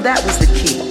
that was the key.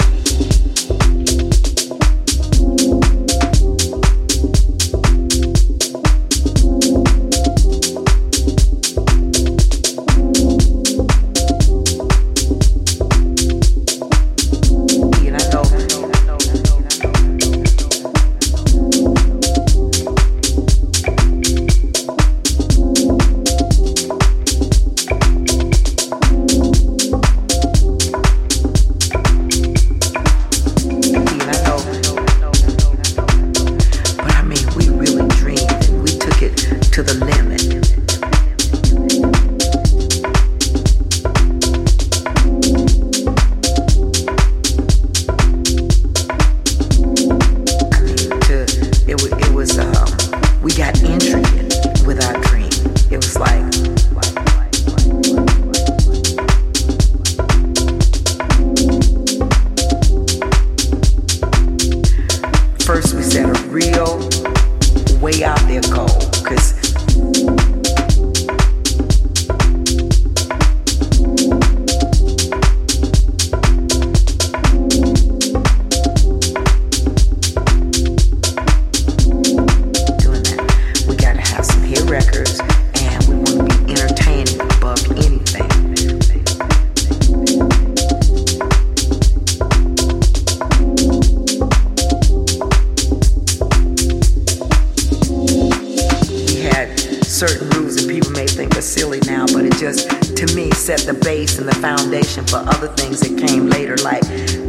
Later. Like,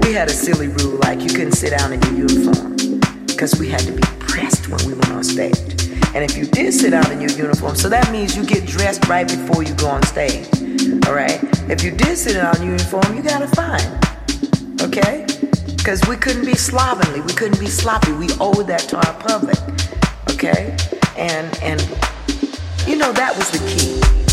we had a silly rule, like you couldn't sit down in your uniform because we had to be pressed when we went on stage. And if you did sit down in your uniform, so that means you get dressed right before you go on stage. All right? If you did sit down in your uniform, you got a fine. Okay? Because we couldn't be slovenly, we couldn't be sloppy. We owed that to our public. Okay? And and you know that was the key.